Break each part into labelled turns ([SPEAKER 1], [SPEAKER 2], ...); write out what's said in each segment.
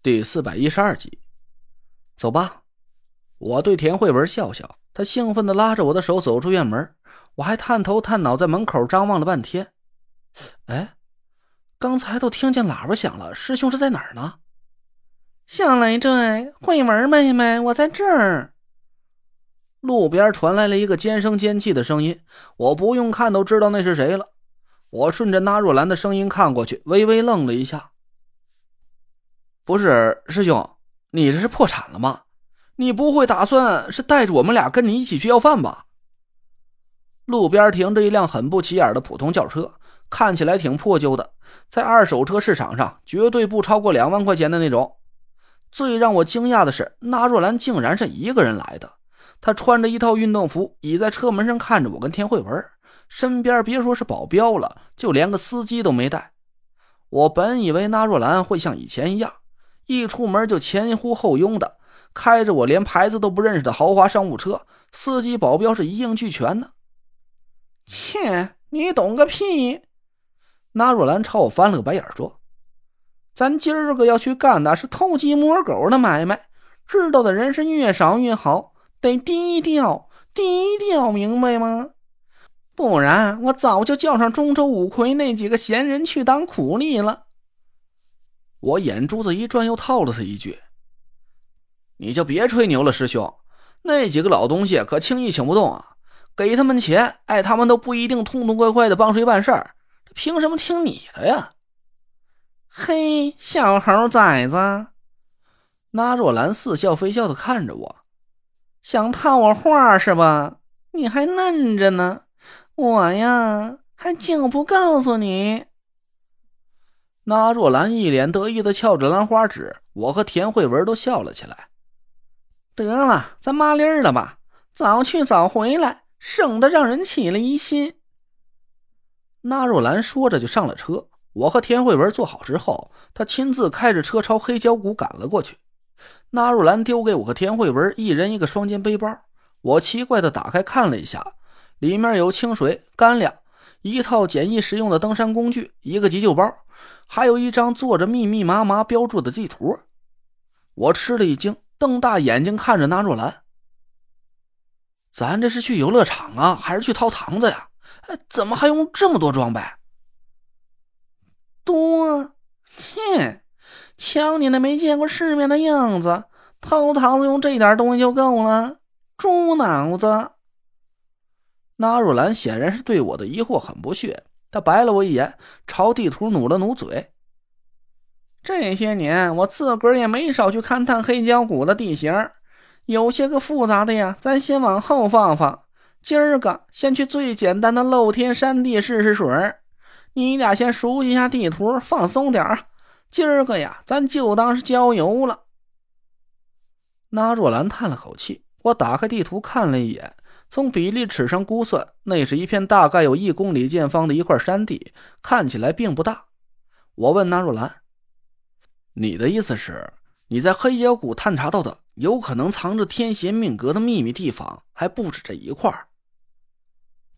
[SPEAKER 1] 第四百一十二集，走吧。我对田慧文笑笑，她兴奋的拉着我的手走出院门。我还探头探脑在门口张望了半天。哎，刚才都听见喇叭响了，师兄是在哪儿呢？
[SPEAKER 2] 小累赘，慧文妹妹，我在这儿。
[SPEAKER 1] 路边传来了一个尖声尖气的声音，我不用看都知道那是谁了。我顺着纳若兰的声音看过去，微微愣了一下。不是师兄，你这是破产了吗？你不会打算是带着我们俩跟你一起去要饭吧？路边停着一辆很不起眼的普通轿车，看起来挺破旧的，在二手车市场上绝对不超过两万块钱的那种。最让我惊讶的是，纳若兰竟然是一个人来的。她穿着一套运动服，倚在车门上看着我跟田慧文，身边别说是保镖了，就连个司机都没带。我本以为纳若兰会像以前一样。一出门就前呼后拥的，开着我连牌子都不认识的豪华商务车，司机保镖是一应俱全呢。
[SPEAKER 2] 切，你懂个屁！
[SPEAKER 1] 那若兰朝我翻了个白眼，说：“咱今儿个要去干的是偷鸡摸狗的买卖，知道的人是越少越好，得低调低调，明白吗？
[SPEAKER 2] 不然我早就叫上中州五魁那几个闲人去当苦力了。”
[SPEAKER 1] 我眼珠子一转，又套了他一句：“你就别吹牛了，师兄，那几个老东西可轻易请不动啊！给他们钱，哎，他们都不一定痛痛快快的帮谁办事儿，凭什么听你的呀？”
[SPEAKER 2] 嘿，小猴崽子！
[SPEAKER 1] 那若兰似笑非笑的看着我，
[SPEAKER 2] 想套我话是吧？你还嫩着呢，我呀，还就不告诉你。
[SPEAKER 1] 那若兰一脸得意的翘着兰花指，我和田慧文都笑了起来。
[SPEAKER 2] 得了，咱麻利儿了吧，早去早回来，省得让人起了疑心。
[SPEAKER 1] 那若兰说着就上了车。我和田慧文坐好之后，他亲自开着车朝黑胶谷赶了过去。那若兰丢给我和田慧文一人一个双肩背包，我奇怪的打开看了一下，里面有清水、干粮，一套简易实用的登山工具，一个急救包。还有一张做着密密麻麻标注的地图，我吃了一惊，瞪大眼睛看着纳若兰。咱这是去游乐场啊，还是去掏堂子呀？哎，怎么还用这么多装备？
[SPEAKER 2] 多，切，瞧你那没见过世面的样子，掏堂子用这点东西就够了？猪脑子！
[SPEAKER 1] 纳若兰显然是对我的疑惑很不屑。他白了我一眼，朝地图努了努嘴。
[SPEAKER 2] 这些年我自个儿也没少去勘探黑胶谷的地形，有些个复杂的呀，咱先往后放放。今儿个先去最简单的露天山地试试水你俩先熟悉一下地图，放松点。今儿个呀，咱就当是郊游了。
[SPEAKER 1] 那若兰叹了口气，我打开地图看了一眼。从比例尺上估算，那是一片大概有一公里见方的一块山地，看起来并不大。我问纳若兰：“你的意思是，你在黑野谷探查到的有可能藏着天邪命格的秘密地方还不止这一块？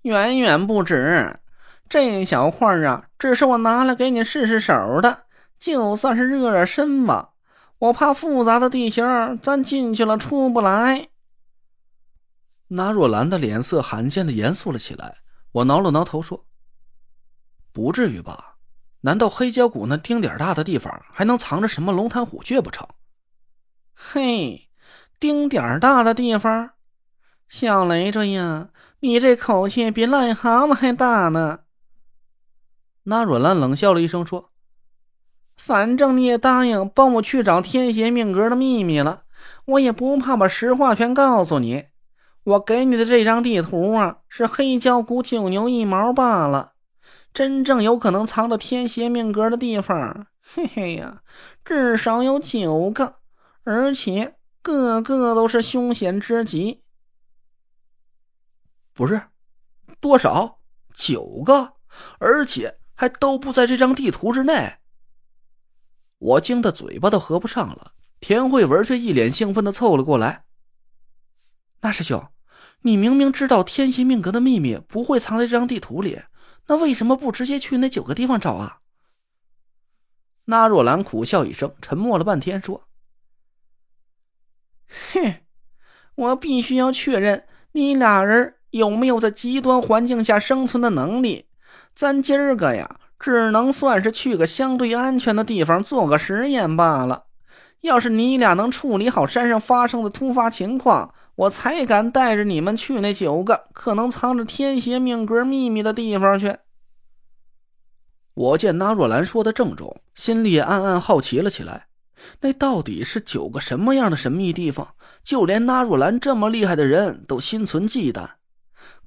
[SPEAKER 2] 远远不止。这小块啊，只是我拿来给你试试手的，就算是热热身吧。我怕复杂的地形，咱进去了出不来。”
[SPEAKER 1] 那若兰的脸色罕见的严肃了起来。我挠了挠头说：“不至于吧？难道黑胶谷那丁点大的地方还能藏着什么龙潭虎穴不成？”
[SPEAKER 2] 嘿，丁点大的地方，小雷着呀，你这口气比癞蛤蟆还大呢。
[SPEAKER 1] 那若兰冷笑了一声说：“
[SPEAKER 2] 反正你也答应帮我去找天邪命格的秘密了，我也不怕把实话全告诉你。”我给你的这张地图啊，是黑胶谷九牛一毛罢了。真正有可能藏着天邪命格的地方，嘿嘿呀，至少有九个，而且个个都是凶险之极。
[SPEAKER 1] 不是多少？九个，而且还都不在这张地图之内。我惊得嘴巴都合不上了。田慧文却一脸兴奋的凑了过来。那师兄，你明明知道天心命格的秘密不会藏在这张地图里，那为什么不直接去那九个地方找啊？那若兰苦笑一声，沉默了半天，说：“
[SPEAKER 2] 哼，我必须要确认你俩人有没有在极端环境下生存的能力。咱今儿个呀，只能算是去个相对安全的地方做个实验罢了。要是你俩能处理好山上发生的突发情况，我才敢带着你们去那九个可能藏着天邪命格秘密的地方去。”
[SPEAKER 1] 我见那若兰说的郑重，心里也暗暗好奇了起来。那到底是九个什么样的神秘地方？就连那若兰这么厉害的人都心存忌惮，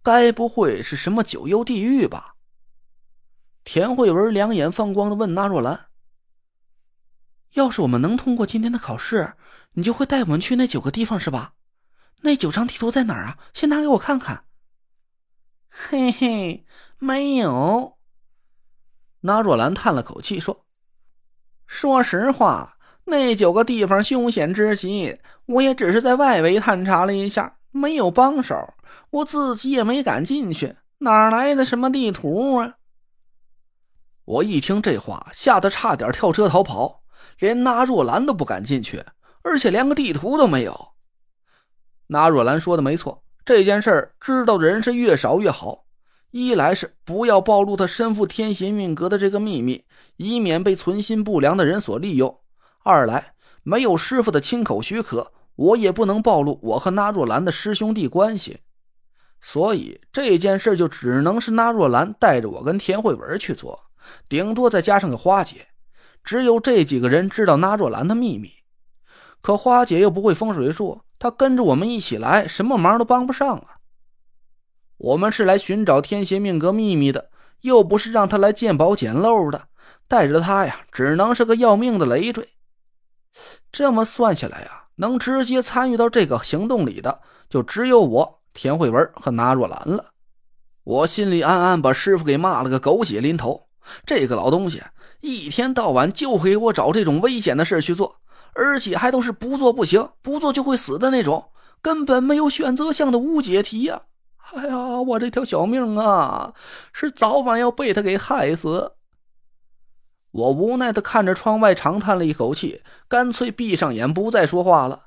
[SPEAKER 1] 该不会是什么九幽地狱吧？田慧文两眼放光的问那若兰：“
[SPEAKER 2] 要是我们能通过今天的考试，你就会带我们去那九个地方是吧？那九张地图在哪儿啊？先拿给我看看。”嘿嘿，没有。
[SPEAKER 1] 那若兰叹了口气说：“
[SPEAKER 2] 说实话，那九个地方凶险之极，我也只是在外围探查了一下，没有帮手，我自己也没敢进去，哪来的什么地图啊？”
[SPEAKER 1] 我一听这话，吓得差点跳车逃跑，连那若兰都不敢进去，而且连个地图都没有。那若兰说的没错，这件事知道的人是越少越好。一来是不要暴露他身负天行命格的这个秘密，以免被存心不良的人所利用；二来没有师傅的亲口许可，我也不能暴露我和那若兰的师兄弟关系。所以这件事就只能是那若兰带着我跟田慧文去做，顶多再加上个花姐，只有这几个人知道那若兰的秘密。可花姐又不会风水术，她跟着我们一起来，什么忙都帮不上啊。我们是来寻找天邪命格秘密的，又不是让她来见宝捡漏的。带着她呀，只能是个要命的累赘。这么算下来啊，能直接参与到这个行动里的，就只有我田慧文和那若兰了。我心里暗暗把师傅给骂了个狗血淋头。这个老东西一天到晚就给我找这种危险的事去做，而且还都是不做不行，不做就会死的那种，根本没有选择项的无解题呀。哎呀，我这条小命啊，是早晚要被他给害死。我无奈的看着窗外，长叹了一口气，干脆闭上眼，不再说话了。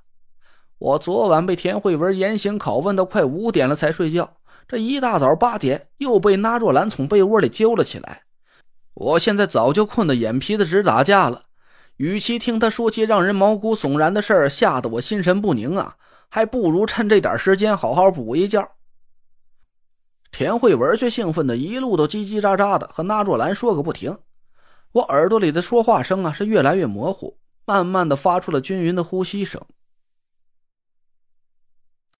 [SPEAKER 1] 我昨晚被田慧文严刑拷问到快五点了才睡觉，这一大早八点又被那若兰从被窝里揪了起来。我现在早就困得眼皮子直打架了，与其听他说些让人毛骨悚然的事儿，吓得我心神不宁啊，还不如趁这点时间好好补一觉。田慧文却兴奋的一路都叽叽喳喳的和那若兰说个不停，我耳朵里的说话声啊是越来越模糊，慢慢的发出了均匀的呼吸声。